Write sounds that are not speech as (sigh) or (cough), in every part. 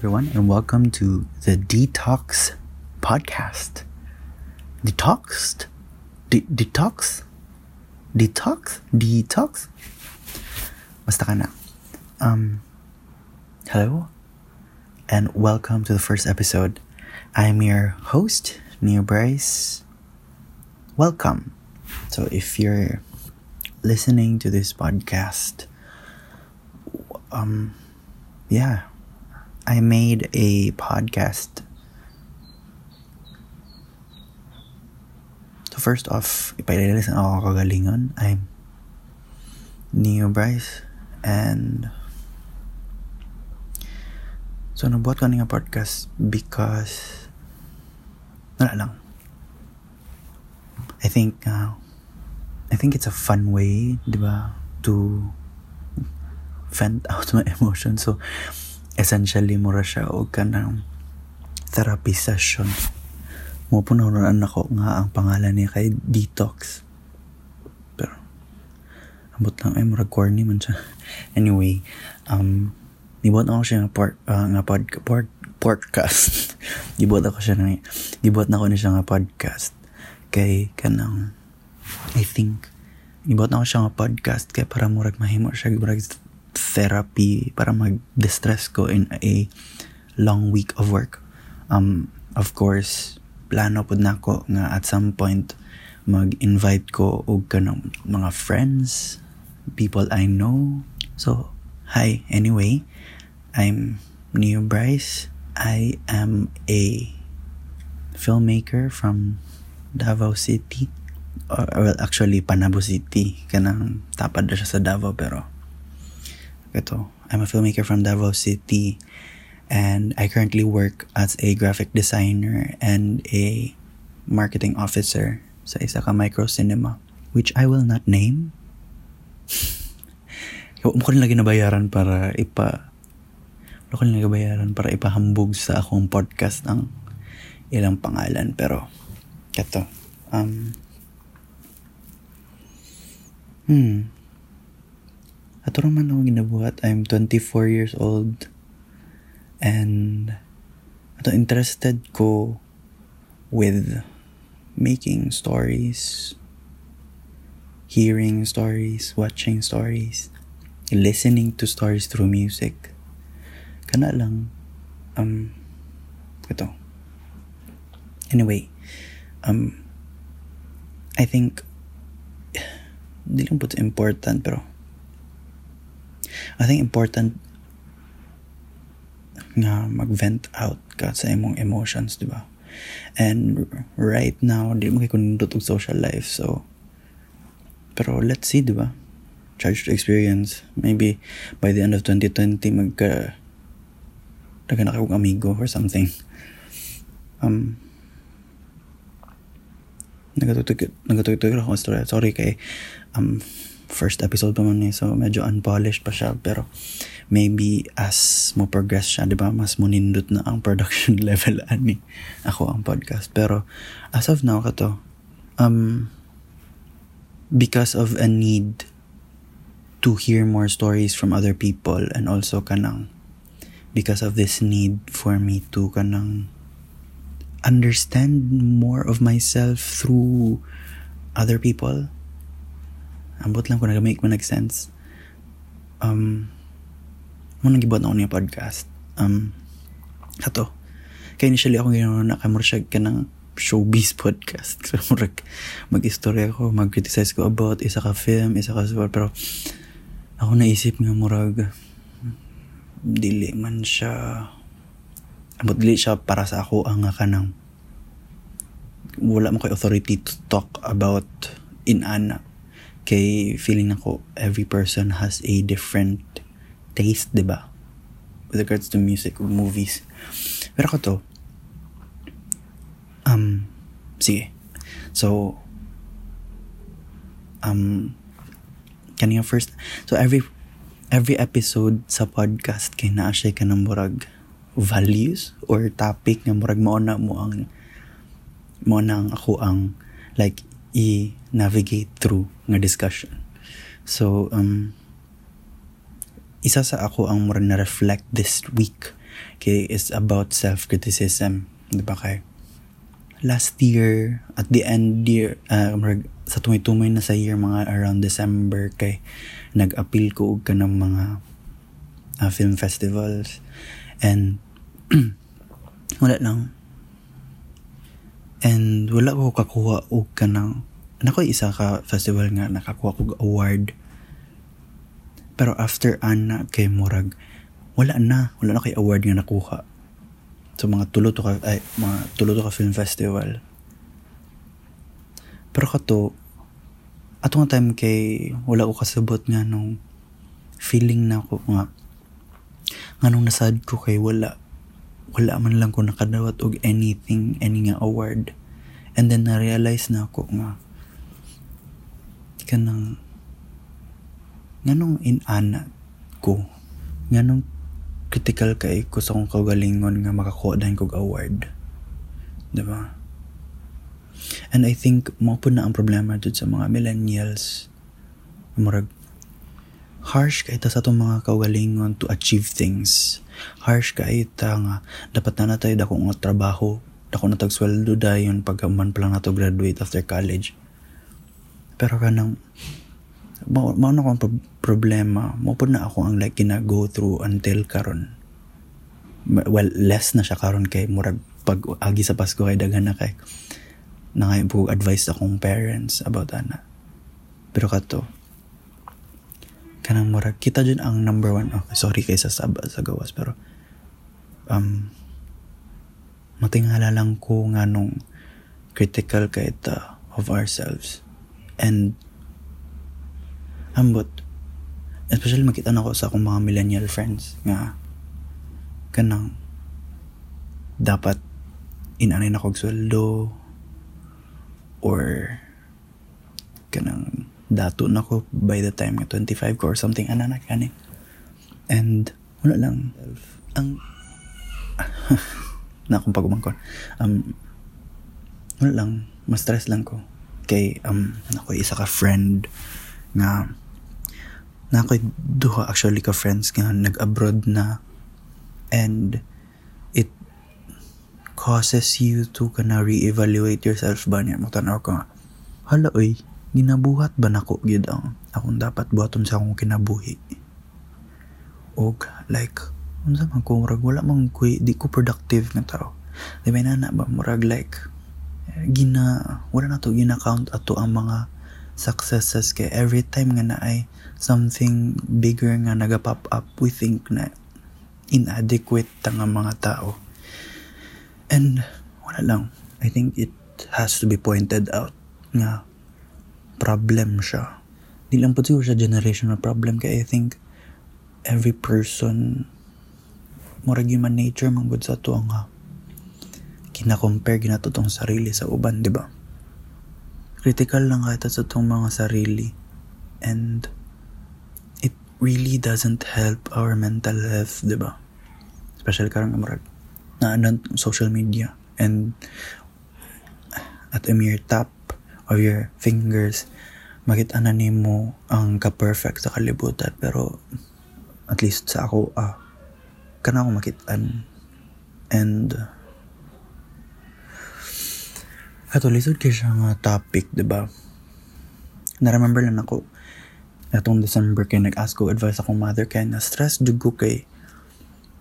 everyone, and welcome to the Detox Podcast. Detoxed? De- detox? Detox? Detox? Basta ka na. Um, hello, and welcome to the first episode. I'm your host, Neo Bryce. Welcome. So, if you're listening to this podcast, um, yeah, I made a podcast. So first off, ipailalis na ako kagalingon. I'm Neo Bryce and so nabuhat ko nga podcast because wala lang. I think uh, I think it's a fun way, ba, to vent (laughs) out my emotions. So, essentially, mura siya o ka ng therapy session. Mo po naunaan ako nga ang pangalan niya kay Detox. Pero, ambot lang, ay, mura corny man siya. (laughs) Anyway, um, nibuhat ako siya nga, port, uh, nga pod, port, podcast. (laughs) gibuhat ako siya nga, gibuhat na ako na siya nga podcast. Kay, kanang, I think, gibuhat na ako siya nga podcast kay para murag mahimo siya, murag therapy para mag-distress ko in a long week of work. Um, of course, plano po na ko nga at some point mag-invite ko og kanang mga friends, people I know. So, hi, anyway, I'm Neo Bryce. I am a filmmaker from Davao City. Or, well, actually, Panabo City. Kanang tapad na siya sa Davao pero ito, I'm a filmmaker from Davao City and I currently work as a graphic designer and a marketing officer sa isa ka micro cinema which I will not name. (laughs) Mo ko nila ginabayaran para ipa Wala ko nila ginabayaran para ipahambog sa akong podcast ang ilang pangalan pero kato um hmm ato naman ako ginabuhat. I'm 24 years old. And ato interested ko with making stories hearing stories watching stories listening to stories through music. Kana lang um ito. Anyway um I think (sighs) hindi lang po important pero I think important nga mag-vent out ka sa imong emotions, di ba? And right now, di mo kay kunindot og social life, so pero let's see, di ba? Charge experience. Maybe by the end of 2020, magka daga na kayong amigo or something. Um, nagatutugtog ako story. Sorry kay um first episode pa man niya so medyo unpolished pa siya pero maybe as mo progress siya di ba mas mo nindot na ang (laughs) production level ani ako ang podcast. Pero as of now kato um because of a need to hear more stories from other people and also kanang because of this need for me to kanang understand more of myself through other people ambot lang ko nag-make mo nag-sense. Um, mo nang gibot na ako niya podcast. Um, kato. Kaya initially ako ginawa na kamura siya ka showbiz podcast. (laughs) Murag mag-istorya ko, mag-criticize ko about isa ka film, isa ka sport. Pero, ako naisip nga murag, dili man siya, abot dili siya para sa ako ang nga kanang, wala mo kay authority to talk about in ana kay feeling ako every person has a different taste, di ba? With regards to music or movies. Pero ako to, um, sige. So, um, kanina first, so every, every episode sa podcast kay naa siya ka ng murag values or topic nga murag mo na mo ang mo na ako ang like i-navigate through nga discussion. So, um, isa sa ako ang mura na reflect this week kay is about self-criticism. Di ba kay? Last year, at the end year, uh, sa tumay-tumay na sa year, mga around December, kay nag-appeal ko ka ng mga uh, film festivals. And (clears throat) wala lang. And wala ko kakuha og ka ng nako isa ka festival nga nakakuha ko award. Pero after ana kay murag wala na, wala na kay award nga nakuha. So mga tulo to ka ay mga tulo to ka film festival. Pero kato atong time kay wala ko kasabot nga nung feeling na ko nga nganong nasad ko kay wala wala man lang ko nakadawat og anything any nga award and then na-realize na ako nga kanang nganong inana ko nganong critical kay ko sa kong kagalingon nga makakuha dahil kog award. Diba? And I think mo po na ang problema dito sa mga millennials. Murag harsh kay ta sa itong mga kagalingon to achieve things. Harsh kay ta nga dapat na natay dako nga trabaho, dako na tag sweldo dayon pag man pa lang nato graduate after college. Pero kanang mao na akong problema mo po na ako ang like gina go through until karon well less na siya karon kay murag pag agi sa Pasko kay daghan na kay nangay po advice akong parents about ana pero kato kanang murag kita dyan ang number one. Okay, sorry kay sa sa gawas pero um matingala lang ko nga nung critical kay ta of ourselves. And ambot especially makita na ko sa akong mga millennial friends nga kanang dapat inanay na kog sweldo or kanang dato na ko by the time nga 25 ko or something ana na kani and wala lang. Ang (laughs) na akong pagumangkon um wala lang. Mas stress lang ko. Kay um ako isa ka friend nga na ako duha actually ka friends nga nag-abroad na. And it causes you to kana re-evaluate yourself ba niya? Magtanaw ko nga. Hala oy ginabuhat ba nako gyud ang akong dapat buhaton sa akong kinabuhi. Og like unsa man ko murag wala man ko di ko productive nga tao di ba na ba murag like gina wala na to gina count ato ang mga successes. Kay every time nga na ay something bigger nga naga-pop up we think na inadequate ta nga mga tao. And wala lang. I think it has to be pointed out nga problem siya. Di lang po siguro siya generational problem kay I think every person murag human nature man gud sa to nga kina-compare ginato tong sarili sa uban di ba? Critical lang kahit sa itong mga sarili. And it really doesn't help our mental health, di ba? Especially karang marag na anan social media. And at a mere tap of your fingers makita na nimo ang ka-perfect sa kalibutan pero at least sa ako ah kana ako makitaan and Ato, lisod kay siya nga topic, di ba? Na-remember lang ako, atong December kay nag-ask ko advice akong mother kay na stress jud ko kay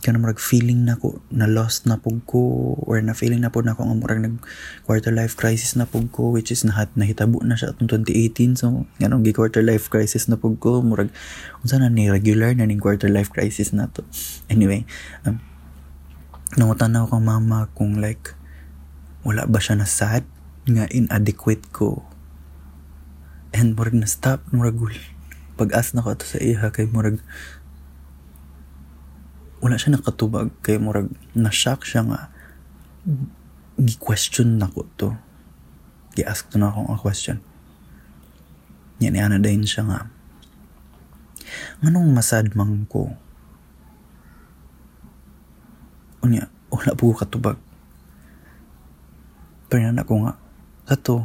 kaya murag feeling na ko na lost na pug ko or na feeling na pud na ko nga murag nag quarter life crisis na pug ko which is nahat nahitabo na siya atong 2018 so nganong gi quarter life crisis na pug ko. Murag unsa na ni regular na ning quarter life crisis na to? Anyway um, nangutan na ako mama kung like wala ba siya na sad nga inadequate ko. And murag na stop murag pag-as na ko ato sa iha kay murag wala siya nakatubag. Kay murag na-shock siya nga gi-question na ko to. Gi-ask to na akong a question. Yan ana dahin siya nga. Nganong masad man ko? Unya wala po katubag. Pero na ko nga ato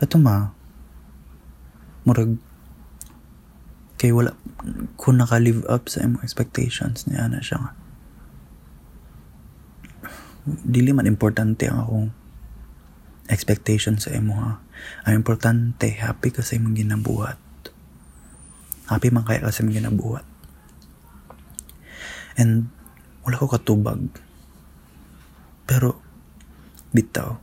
ato ma murag kay wala ko naka-live up sa imong expectations niya na siya nga dili man importante ang akong expectation sa imo ha. Ang importante, happy ka sa imong ginabuhat. Happy man kaya ka sa imong ginabuhat. And wala ko katubag. Pero bitaw.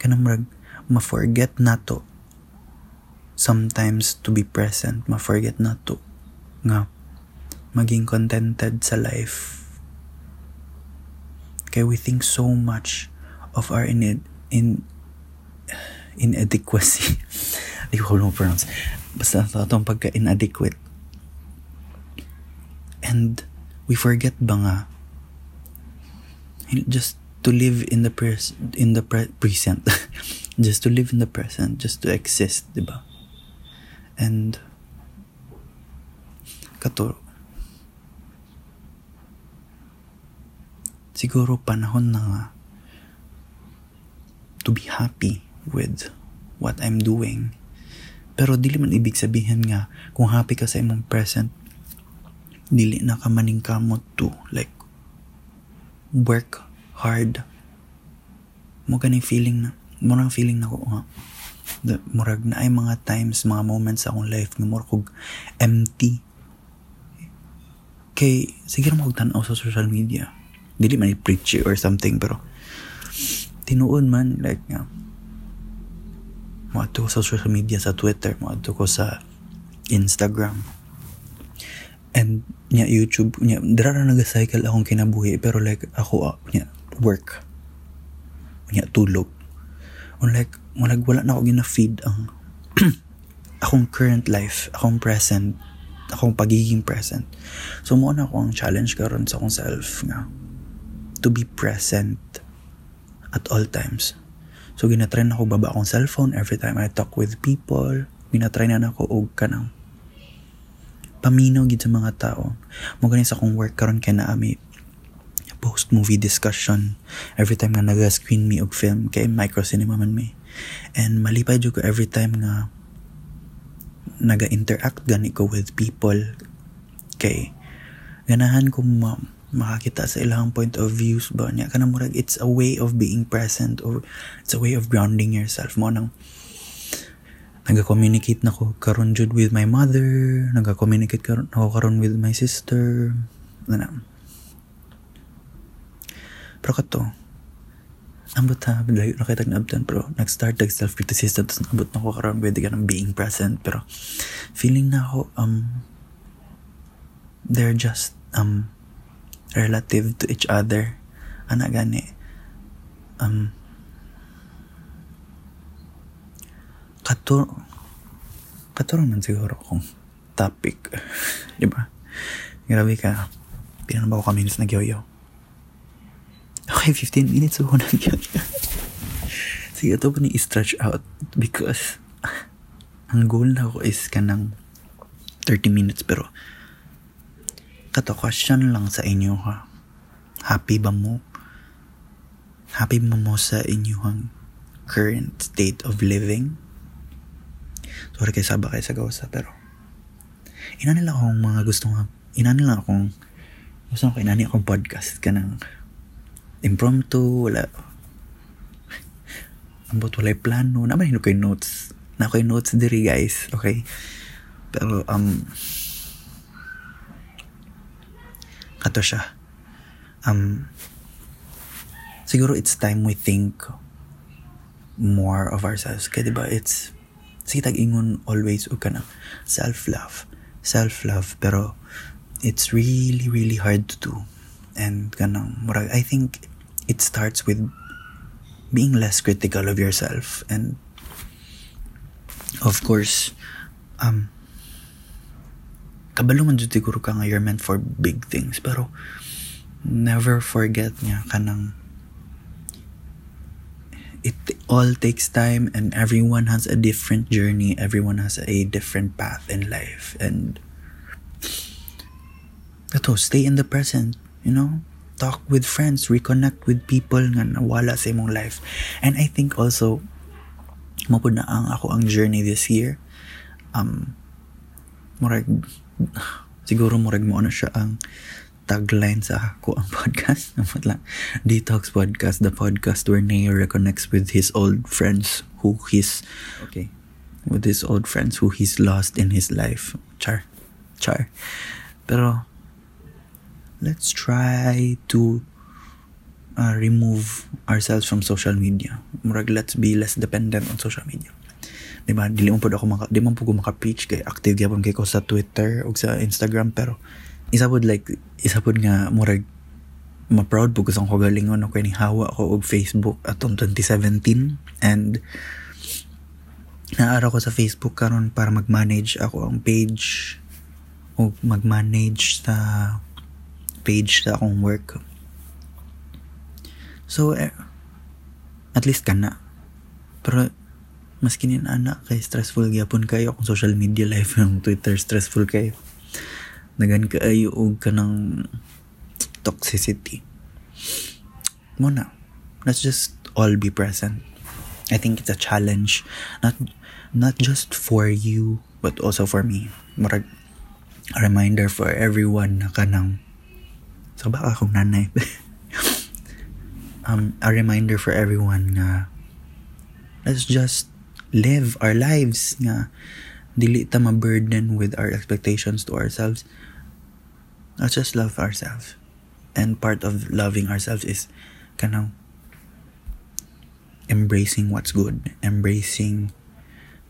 Kanang murag ma-forget nato sometimes to be present, ma-forget nato nga maging contented sa life. Kaya we think so much of our in in inadequacy. (laughs) Hindi ko alam pronounce. Basta itong pagka-inadequate. And we forget ba nga just to live in the pres in the pre- present (laughs) just to live in the present just to exist di ba and kato siguro panahon na nga to be happy with what I'm doing. Pero dili man ibig sabihin nga kung happy ka sa imong present, dili na ka maning kamot to like work hard. Mo ganing feeling na mo nang feeling na ko nga the, murag na ay mga times, mga moments sa akong life nga murag kog empty. Kay sige mo tan-aw sa social media. Dili man i-preach or something pero tinuod man like nga mo sa social media sa Twitter, mo ko sa Instagram. And nya YouTube, nya dira na nag-cycle akong kinabuhi pero like ako uh, nya work. Nya tulog. O like mulag wala na ako gina-feed ang (clears throat) akong current life, akong present, akong pagiging present. So mo na ako ang challenge karon sa akong self nga to be present at all times. So ginatry na ako baba akong cellphone every time I talk with people. Ginatry na ako og kanang paminaw gid sa mga tao. Mo sa akong work karon kay na post movie discussion every time nga naga-screen me og film kay micro cinema man me. And malipay jud ko every time nga naga-interact gani ko with people. Kay ganahan ko ma makakita sa ilang point of views ba niya. Kana murag it's a way of being present or it's a way of grounding yourself. Mo nang naga-communicate na karon jud with my mother naga-communicate karon ako karon with my sister. Na. Pero kato ambot ha layo na kita nabtan pero nag-start nag self criticism tapos ambot na ko karon pwede ka ng being present pero feeling na ako um they're just um relative to each other. Ana gani um kato katuro man siguro kung topic (laughs) di ba? Grabe ka pinan ba ko ka minutes nagyoyo okay 15 minutes ako nagyoyo sige ito pa ni stretch out because ang goal na ako is kanang 30 minutes pero kato question lang sa inyo ha. Happy ba mo? Happy ba mo sa inyong current state of living? Sorry kay saba kay sa gawsa pero ina nila akong mga gusto nga ina nila akong gusto ko inani akong podcast ka ng impromptu wala ambot walay plano naman hino kay notes na koy notes diri guys okay pero um kato siya. Um, siguro it's time we think more of ourselves. Kaya diba, it's, sige tag-ingon always o ka self-love. Self-love, pero it's really, really hard to do. And kanang, murag, I think it starts with being less critical of yourself and of course um kabalo man jud siguro ka nga you're meant for big things. Pero never forget niya kanang it all takes time and everyone has a different journey. Everyone has a different path in life. And ito stay in the present you know talk with friends reconnect with people nga nawala sa imong life and I think also mapod na ang ako ang journey this year um murag (sighs) siguro murag mo ano siya ang tagline sa ako ang (laughs) podcast. Namat lang. Detox Podcast, the podcast where Neo reconnects with his old friends who he's, okay, with his old friends who he's lost in his life. Char. Char. Pero, let's try to uh, remove ourselves from social media. Murag, let's be less dependent on social media. Di ba? Dili mo po ako maka, di man po maka-preach kay active gyapon kay ko sa Twitter o sa Instagram pero isa pod like isa pod nga murag ma-proud po ko galingon ako ni hawa ko og Facebook atong 2017 and naara ko sa Facebook karon para mag-manage ako ang page o mag-manage sa page sa akong work. So, eh, at least kana. Pero, maski ni anak kay stressful gyapon kayo kung social media life (laughs) ng Twitter stressful kayo. Nagan kaayo og kanang toxicity. Muna, let's just all be present. I think it's a challenge not not just for you but also for me. Marag a reminder for everyone na kanang so baka akong nanay. (laughs) um, a reminder for everyone na let's just live our lives nga dili ta ma-burden with our expectations to ourselves. Let's just love ourselves. And part of loving ourselves is kanang embracing what's good, embracing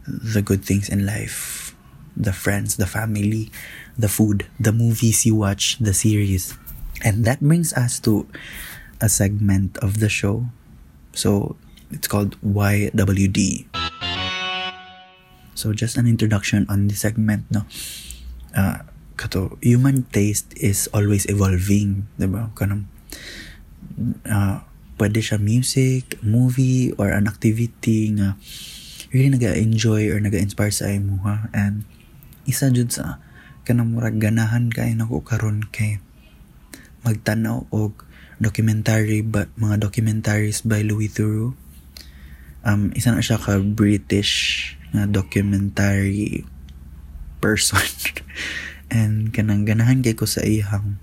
the good things in life, the friends, the family, the food, the movies you watch, the series. And that brings us to a segment of the show. So it's called YWD. So just an introduction on the segment, no? Uh, kato, human taste is always evolving, diba? Kanang, uh, pwede siya music, movie, or an activity nga really naga-enjoy or naga-inspire sa imo. And isa jud sa kanang murag ganahan kay nako karon kay magtanaw og documentary ba, mga documentaries by Louis Theroux. Um, isa na siya ka British na documentary person. (laughs) And kanang ganahan kay ko sa ihang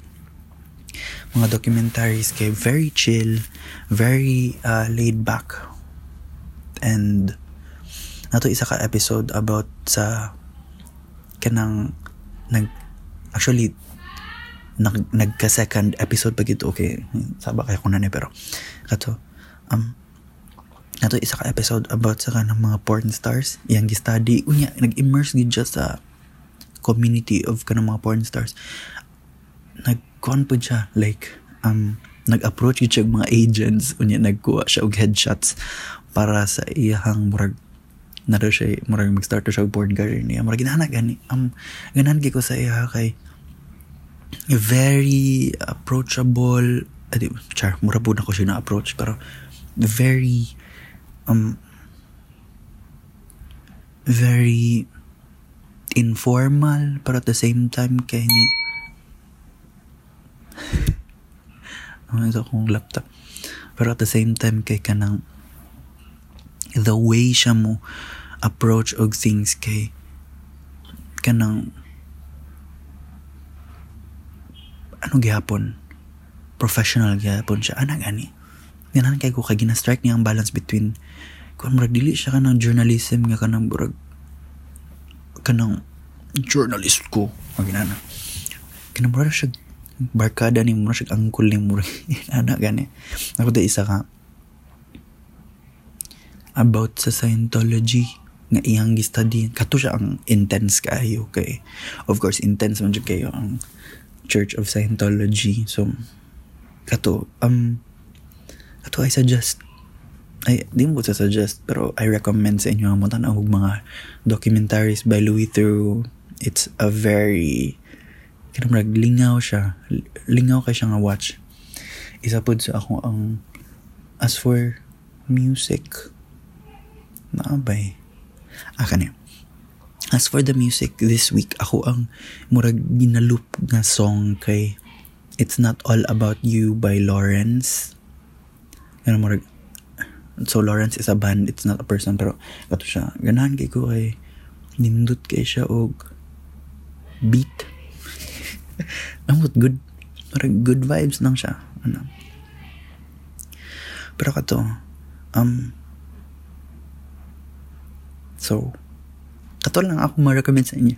mga documentaries kay very chill, very uh, laid back. And nato isa ka episode about sa kanang nag actually nag nagka second episode pa gito. Okay saba kay ko na ni pero kato um nato isa ka episode about sa kanang mga porn stars. Iyang gi-study. Unya nag-immerse gid sa community of kanang mga porn stars. Nagkuan po siya like um nag-approach gid siya mga agents. Unya nagkuha siya og headshots para sa iyang murag na siya murag mag-start siya og porn career niya murag ginana gani. Um ganan ko sa iya kay very approachable adi char mura po na ko siya na approach pero very um very informal pero at the same time kay ni (laughs) ano ito akong laptop. Pero at the same time kay kanang the way siya mo approach og things kay kanang ano gihapon? Professional gihapon siya. Ana gani ganan kay ko kay gina-strike niya ang balance between kung murag dili siya kanang journalism nga kanang murag kanang journalist ko. Ang ginana kanang murag siya barkada ni murag siya angkol ni murag (laughs) ana gani. Ako da isa ka. About sa Scientology nga iyang gi-study kato siya ang intense kayo kay of course intense man kayo ang Church of Scientology. So kato um kato I suggest ay di mo sa suggest pero I recommend sa inyo mo tanaw og mga documentaries by Louis Theroux. It's a very kinamrag lingaw siya. Lingaw kay siya nga watch. Isa pod sa ako ang as for music naabay. Ah kanya as for the music this week ako ang murag ginaloop nga song kay It's Not All About You by Lawrence Ganun murag so Lawrence is a band it's not a person pero kato siya ganahan kay ko kay nindot kay siya og beat (laughs) amot good Parang good vibes lang siya. Ano. Pero kato, um, so, kato lang ako ma-recommend sa inyo.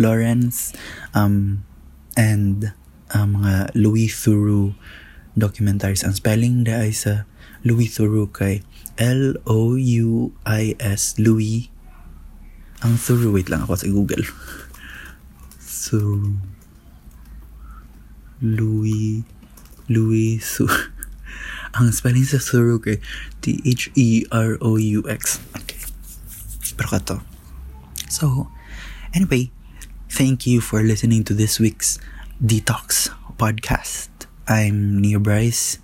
Lawrence, um, and uh, mga Louis Theroux documentaries. Ang spelling da ay sa Louis Theroux kay L-O-U-I-S Louis. Ang Theroux wait lang ako sa Google. (laughs) So Louis Louis Su (laughs) ang spelling sa Theroux kay T-H-E-R-O-U-X okay. Pero kato so anyway thank you for listening to this week's Detox podcast I'm Neil Bryce,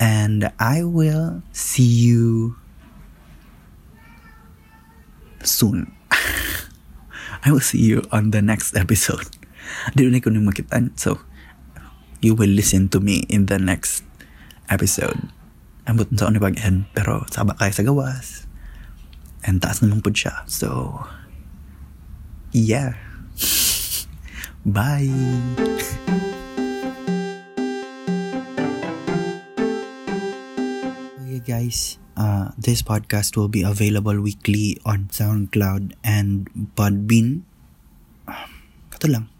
and I will see you soon. (laughs) I will see you on the next episode. (laughs) Di na ko makitan, so you will listen to me in the next episode. Ambot sa ni pag-end, pero saba kayo sa gawas. And taas naman po siya. So, yeah. Bye. guys, uh, this podcast will be available weekly on SoundCloud and Podbean. Um, kato lang.